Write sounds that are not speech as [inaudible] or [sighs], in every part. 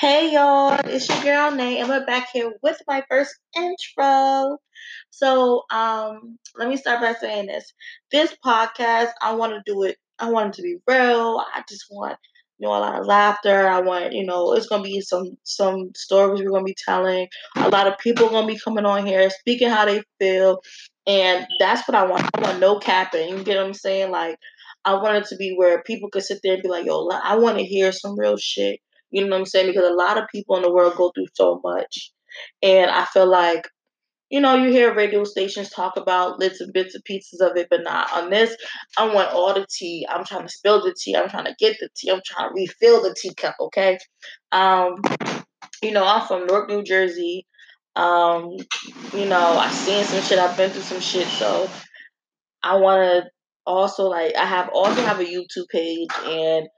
Hey y'all, it's your girl Nay, and we're back here with my first intro. So, um, let me start by saying this. This podcast, I want to do it. I want it to be real. I just want, you know, a lot of laughter. I want, you know, it's gonna be some some stories we're gonna be telling. A lot of people gonna be coming on here speaking how they feel, and that's what I want. I want no capping. You get what I'm saying? Like, I want it to be where people could sit there and be like, "Yo, I want to hear some real shit." You know what I'm saying? Because a lot of people in the world go through so much. And I feel like, you know, you hear radio stations talk about little bits and pieces of it, but not on this. I want all the tea. I'm trying to spill the tea. I'm trying to get the tea. I'm trying to refill the teacup, okay? Um, you know, I'm from Newark, New Jersey. Um, you know, I've seen some shit, I've been through some shit, so I wanna also like I have also have a YouTube page and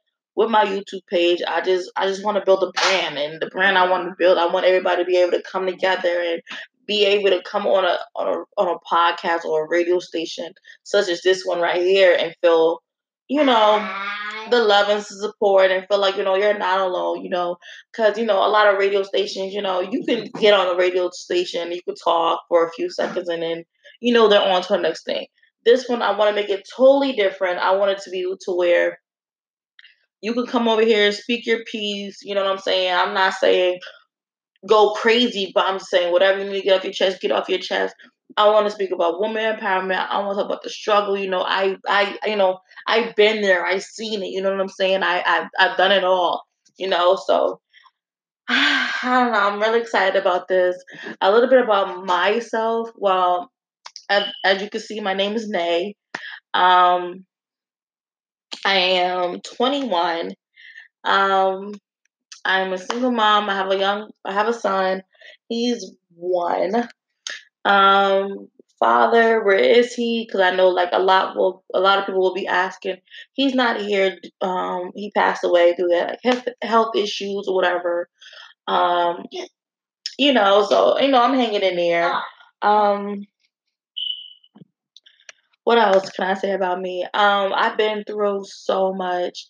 with my YouTube page, I just I just want to build a brand, and the brand I want to build, I want everybody to be able to come together and be able to come on a on a on a podcast or a radio station such as this one right here and feel, you know, the love and support and feel like you know you're not alone. You know, because you know a lot of radio stations, you know, you can get on a radio station, you can talk for a few seconds, and then you know they're on to the next thing. This one, I want to make it totally different. I want it to be to where you can come over here, speak your piece. You know what I'm saying? I'm not saying go crazy, but I'm saying whatever you need to get off your chest, get off your chest. I want to speak about woman empowerment. I want to talk about the struggle. You know, I, I, you know, I've been there. I've seen it. You know what I'm saying? I, I've, I've done it all. You know, so [sighs] I don't know. I'm really excited about this. A little bit about myself. Well, as, as you can see, my name is Nay. Um, I am 21. Um, I'm a single mom. I have a young, I have a son. He's one. Um, father, where is he? Because I know like a lot will, a lot of people will be asking. He's not here. Um, he passed away through that like health, health issues or whatever. Um, you know, so you know, I'm hanging in there. Um, what else can I say about me? Um, I've been through so much.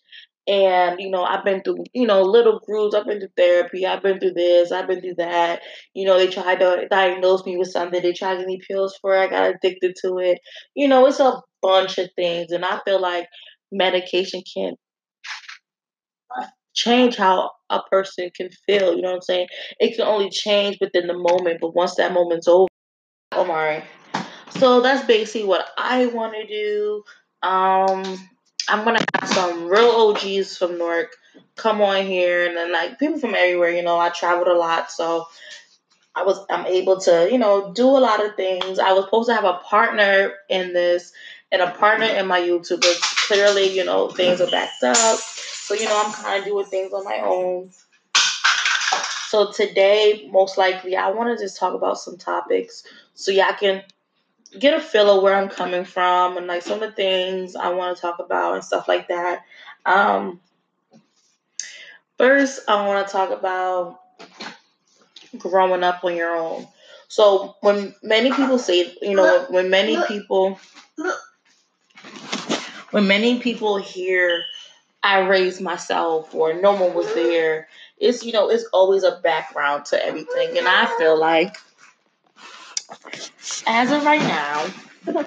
And, you know, I've been through, you know, little groups. I've been through therapy. I've been through this. I've been through that. You know, they tried to diagnose me with something. They tried to give me pills for it. I got addicted to it. You know, it's a bunch of things. And I feel like medication can change how a person can feel. You know what I'm saying? It can only change within the moment. But once that moment's over, Omari. So that's basically what I want to do. Um, I'm gonna have some real OGs from Newark come on here, and then like people from everywhere. You know, I traveled a lot, so I was I'm able to you know do a lot of things. I was supposed to have a partner in this and a partner in my YouTube, but clearly you know things are backed up. So you know I'm kind of doing things on my own. So today, most likely, I want to just talk about some topics so y'all can get a feel of where I'm coming from and like some of the things I want to talk about and stuff like that. Um, first, I want to talk about growing up on your own. So when many people say, you know, when many people, when many people hear I raised myself or no one was there, it's you know, it's always a background to everything, and I feel like as of right now, [laughs]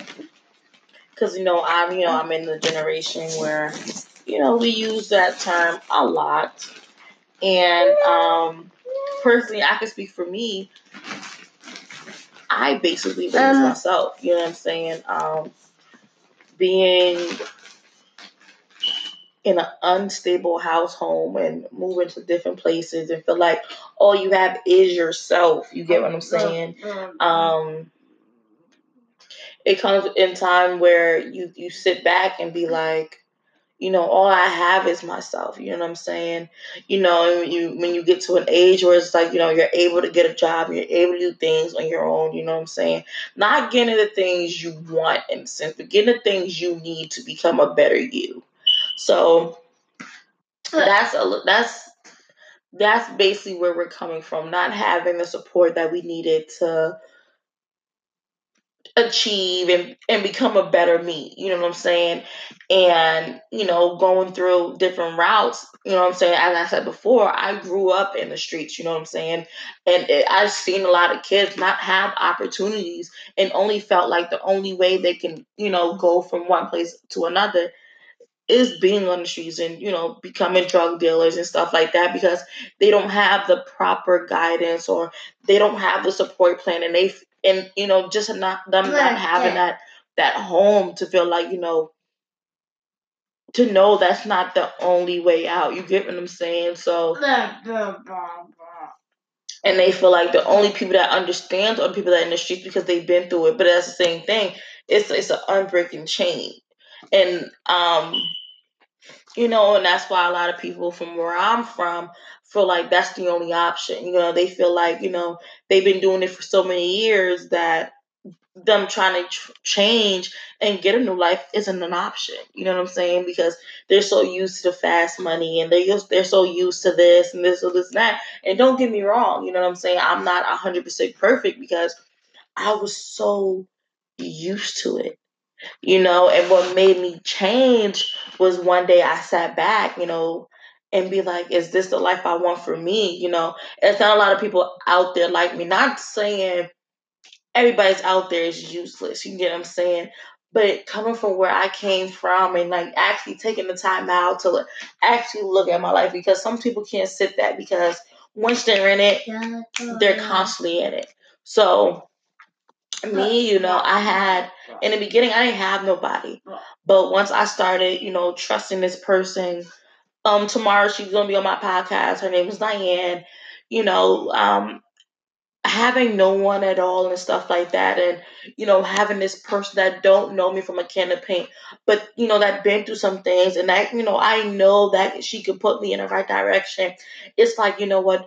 because you know I'm you know I'm in the generation where you know we use that term a lot, and um, personally I can speak for me. I basically raised myself. You know what I'm saying? Um, being in an unstable house home and moving to different places and feel like all you have is yourself. You get what I'm saying? Um, it comes in time where you you sit back and be like, you know, all I have is myself. You know what I'm saying? You know, you when you get to an age where it's like, you know, you're able to get a job, you're able to do things on your own. You know what I'm saying? Not getting the things you want in a sense, but getting the things you need to become a better you. So that's a that's that's basically where we're coming from. Not having the support that we needed to achieve and, and become a better me. You know what I'm saying? And, you know, going through different routes, you know what I'm saying? As I said before, I grew up in the streets, you know what I'm saying? And it, I've seen a lot of kids not have opportunities and only felt like the only way they can, you know, go from one place to another is being on the streets and you know becoming drug dealers and stuff like that because they don't have the proper guidance or they don't have the support plan and they and you know just not them not having that that home to feel like you know to know that's not the only way out. You get what I'm saying? So and they feel like the only people that understand are people that are in the streets because they've been through it. But that's the same thing. It's it's an unbreaking chain. And um you know, and that's why a lot of people from where I'm from feel like that's the only option. You know, they feel like, you know, they've been doing it for so many years that them trying to tr- change and get a new life isn't an option. You know what I'm saying? Because they're so used to the fast money and they're used, they're so used to this and this or this and that. And don't get me wrong, you know what I'm saying? I'm not 100% perfect because I was so used to it you know and what made me change was one day i sat back you know and be like is this the life i want for me? You know it's not a lot of people out there like me. Not saying everybody's out there is useless you get what i'm saying? But coming from where i came from and like actually taking the time out to actually look at my life because some people can't sit that because once they're in it they're constantly in it. So me, you know, I had in the beginning I didn't have nobody. But once I started, you know, trusting this person, um tomorrow she's gonna be on my podcast. Her name is Diane, you know, um having no one at all and stuff like that and you know having this person that don't know me from a can of paint but you know that been through some things and that you know i know that she could put me in the right direction it's like you know what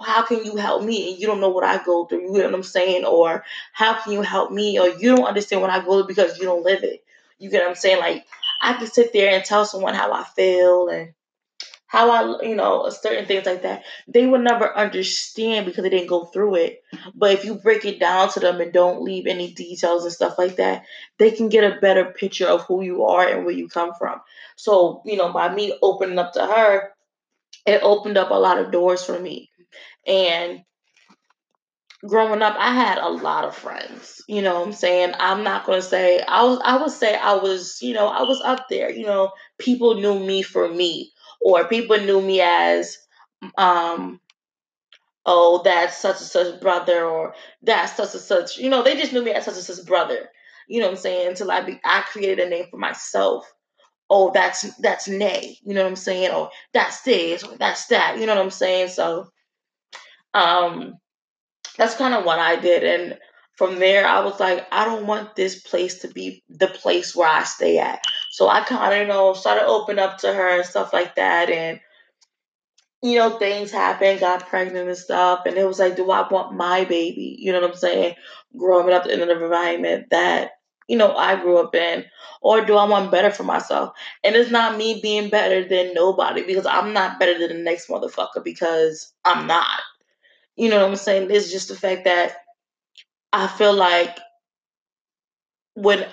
how can you help me and you don't know what I go through? You know what I'm saying? Or how can you help me? Or you don't understand what I go through because you don't live it. You get what I'm saying? Like I can sit there and tell someone how I feel and how I, you know, certain things like that. They will never understand because they didn't go through it. But if you break it down to them and don't leave any details and stuff like that, they can get a better picture of who you are and where you come from. So, you know, by me opening up to her, it opened up a lot of doors for me and growing up, I had a lot of friends. You know what I'm saying? I'm not gonna say I was I would say I was, you know, I was up there. You know, people knew me for me. Or people knew me as um oh that's such and such brother or that's such and such you know, they just knew me as such and such brother. You know what I'm saying? Until I be I created a name for myself. Oh, that's that's Nay. You know what I'm saying? Or that's this or that's that. You know what I'm saying? So um that's kind of what I did. And from there, I was like, I don't want this place to be the place where I stay at. So I kind of, you know, started opening up to her and stuff like that. And, you know, things happened, got pregnant and stuff. And it was like, do I want my baby? You know what I'm saying? Growing up in an environment that, you know, I grew up in. Or do I want better for myself? And it's not me being better than nobody because I'm not better than the next motherfucker because I'm not. You know what I'm saying? It's just the fact that I feel like when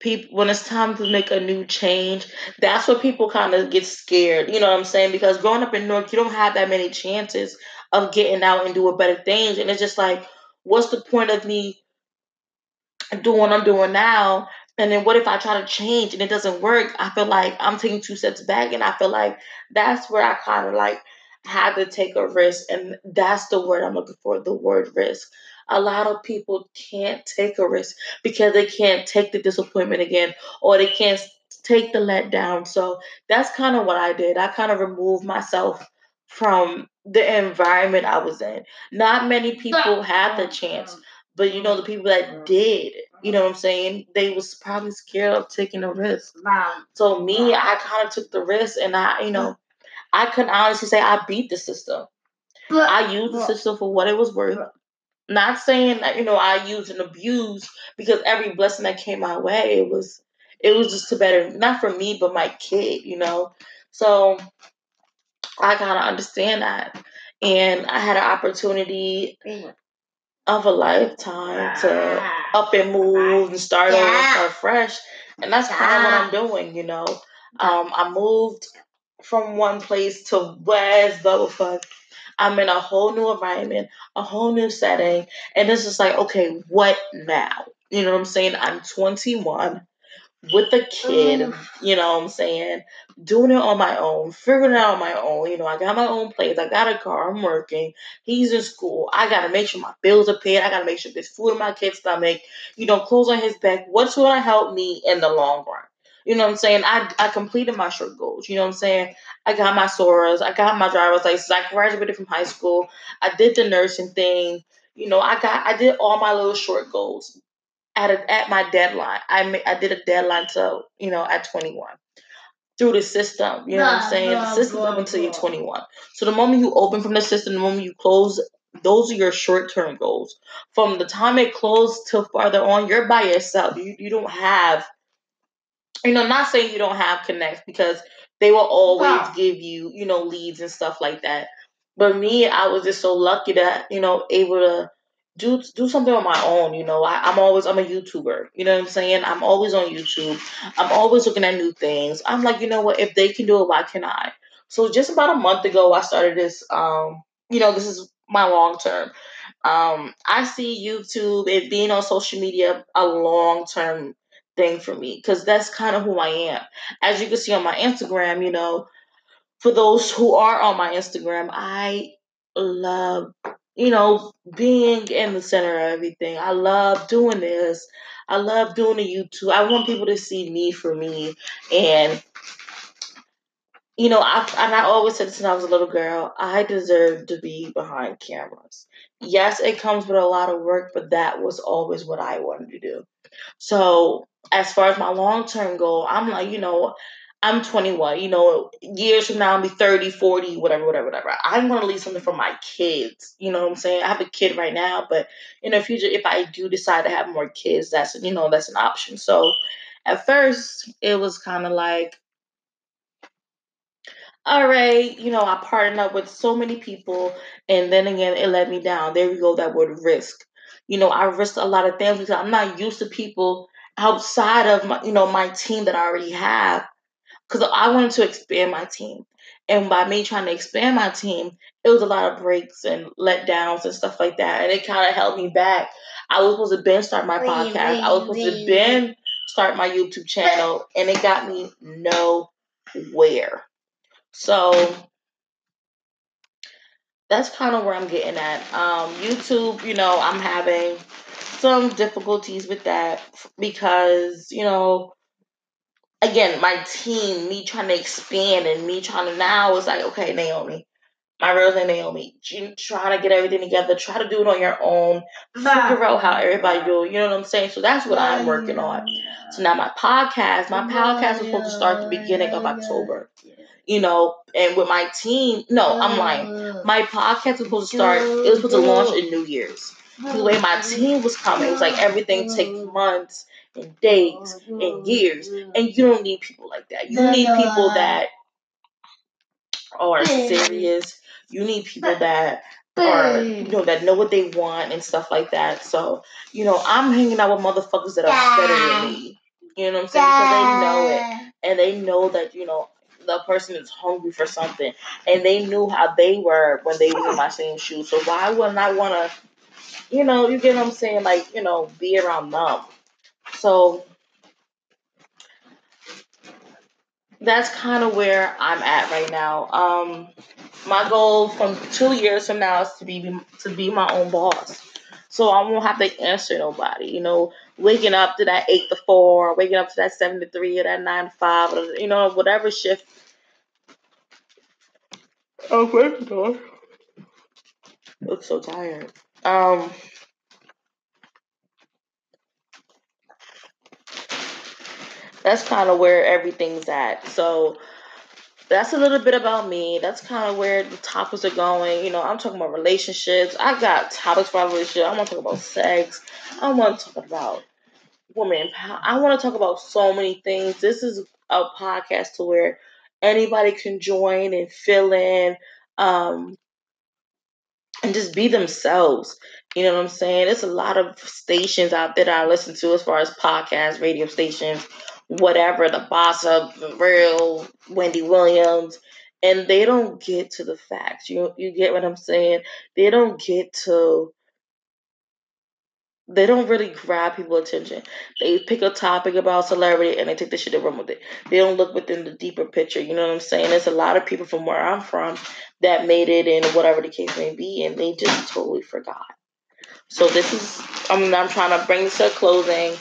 people when it's time to make a new change, that's where people kind of get scared. You know what I'm saying? Because growing up in Newark, you don't have that many chances of getting out and doing better things, and it's just like, what's the point of me doing what I'm doing now? And then what if I try to change and it doesn't work? I feel like I'm taking two steps back, and I feel like that's where I kind of like had to take a risk, and that's the word I'm looking for, the word risk. A lot of people can't take a risk because they can't take the disappointment again, or they can't take the letdown. So that's kind of what I did. I kind of removed myself from the environment I was in. Not many people had the chance, but you know the people that did you know what I'm saying? They was probably scared of taking a risk. So me, I kind of took the risk, and I, you know, I can honestly say I beat the system. I used the system for what it was worth. Not saying that you know I used and abused because every blessing that came my way, it was, it was just to better not for me but my kid. You know, so I kind of understand that, and I had an opportunity of a lifetime to up and move and start over and start fresh. And that's kind of what I'm doing, you know. Um, I moved from one place to where's the fuck. I'm in a whole new environment, a whole new setting, and it's just like, okay, what now? You know what I'm saying? I'm 21 with a kid, mm. you know what I'm saying? Doing it on my own, figuring it out on my own. You know, I got my own place, I got a car, I'm working, he's in school. I gotta make sure my bills are paid, I gotta make sure there's food in my kid's stomach, you know, clothes on his back. What's gonna help me in the long run? You know what I'm saying? I, I completed my short goals. You know what I'm saying? I got my SORAs. I got my driver's license. I graduated from high school. I did the nursing thing. You know, I got I did all my little short goals at a, at my deadline. I I did a deadline to you know at 21 through the system. You know what I'm saying? the system's open until you're 21. So the moment you open from the system, the moment you close, those are your short term goals. From the time it closed till farther on, you're by yourself. You you don't have you know, not saying you don't have connects because they will always give you, you know, leads and stuff like that. But me, I was just so lucky that, you know, able to do do something on my own. You know, I, I'm always I'm a YouTuber. You know what I'm saying? I'm always on YouTube. I'm always looking at new things. I'm like, you know what? If they can do it, why can I? So just about a month ago, I started this. Um, you know, this is my long term. Um, I see YouTube and being on social media a long term thing for me because that's kind of who I am. As you can see on my Instagram, you know, for those who are on my Instagram, I love, you know, being in the center of everything. I love doing this. I love doing the YouTube. I want people to see me for me. And, you know, I and I always said since I was a little girl, I deserve to be behind cameras. Yes, it comes with a lot of work, but that was always what I wanted to do. So as far as my long term goal, I'm like, you know, I'm 21. You know, years from now, I'll be 30, 40, whatever, whatever, whatever. I'm going to leave something for my kids. You know what I'm saying? I have a kid right now, but in the future, if I do decide to have more kids, that's, you know, that's an option. So at first, it was kind of like, all right, you know, I partnered up with so many people, and then again, it let me down. There we go, that word risk. You know, I risked a lot of things because I'm not used to people outside of my, you know, my team that I already have, because I wanted to expand my team. And by me trying to expand my team, it was a lot of breaks and letdowns and stuff like that. And it kind of held me back. I was supposed to ben start my podcast. I was supposed to ben start my YouTube channel, and it got me nowhere. So that's kind of where I'm getting at. Um, YouTube, you know, I'm having some difficulties with that because, you know, again, my team, me trying to expand and me trying to now is like, okay, Naomi, my real name Naomi. You try to get everything together, try to do it on your own, figure out how everybody do it. You know what I'm saying? So that's what I'm working on. So now my podcast, my podcast is supposed to start the beginning of October. You know, and with my team, no, I'm lying. Uh, my podcast was supposed to start. It was supposed to launch uh, in New Year's the way my team was coming, it was like everything takes months and days and years, and you don't need people like that. You need people that are serious. You need people that are you know that know what they want and stuff like that. So you know, I'm hanging out with motherfuckers that are better than me. You know what I'm saying? Because they know it, and they know that you know the person is hungry for something, and they knew how they were when they were in my same shoes. So why wouldn't I want to? You know, you get what I'm saying? Like, you know, be around them. So that's kind of where I'm at right now. Um, my goal from two years from now is to be to be my own boss. So I won't have to answer nobody. You know, waking up to that eight to four, waking up to that seven to three, or that nine to five, or you know, whatever shift. Oh god, look so tired. Um, that's kind of where everything's at. So that's a little bit about me. That's kind of where the topics are going. You know, I'm talking about relationships. I got topics for relationship. I want to talk about sex. I want to talk about women. I want to talk about so many things. This is a podcast to where anybody can join and fill in. Um, and just be themselves. You know what I'm saying? There's a lot of stations out there that I listen to as far as podcasts, radio stations, whatever, the boss of real Wendy Williams, and they don't get to the facts. You you get what I'm saying? They don't get to they don't really grab people's attention. They pick a topic about celebrity and they take the shit and run with it. They don't look within the deeper picture. You know what I'm saying? There's a lot of people from where I'm from that made it in whatever the case may be, and they just totally forgot. So this is I mean I'm trying to bring this to a closing.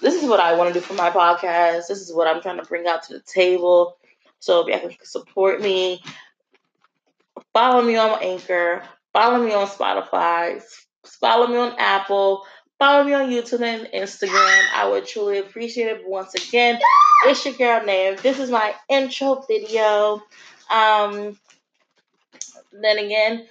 This is what I want to do for my podcast. This is what I'm trying to bring out to the table. So if you can support me, follow me on Anchor, follow me on Spotify, follow me on Apple, follow me on YouTube and Instagram. I would truly appreciate it. Once again, it's your girl Nay. This is my intro video. Um, then again,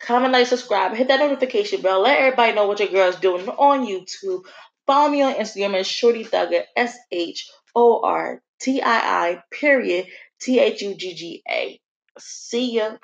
comment, like, subscribe, hit that notification bell. Let everybody know what your girl's doing on YouTube. Follow me on Instagram at Shorty Thugger, S H O R T I I, period, T H U G G A. See ya.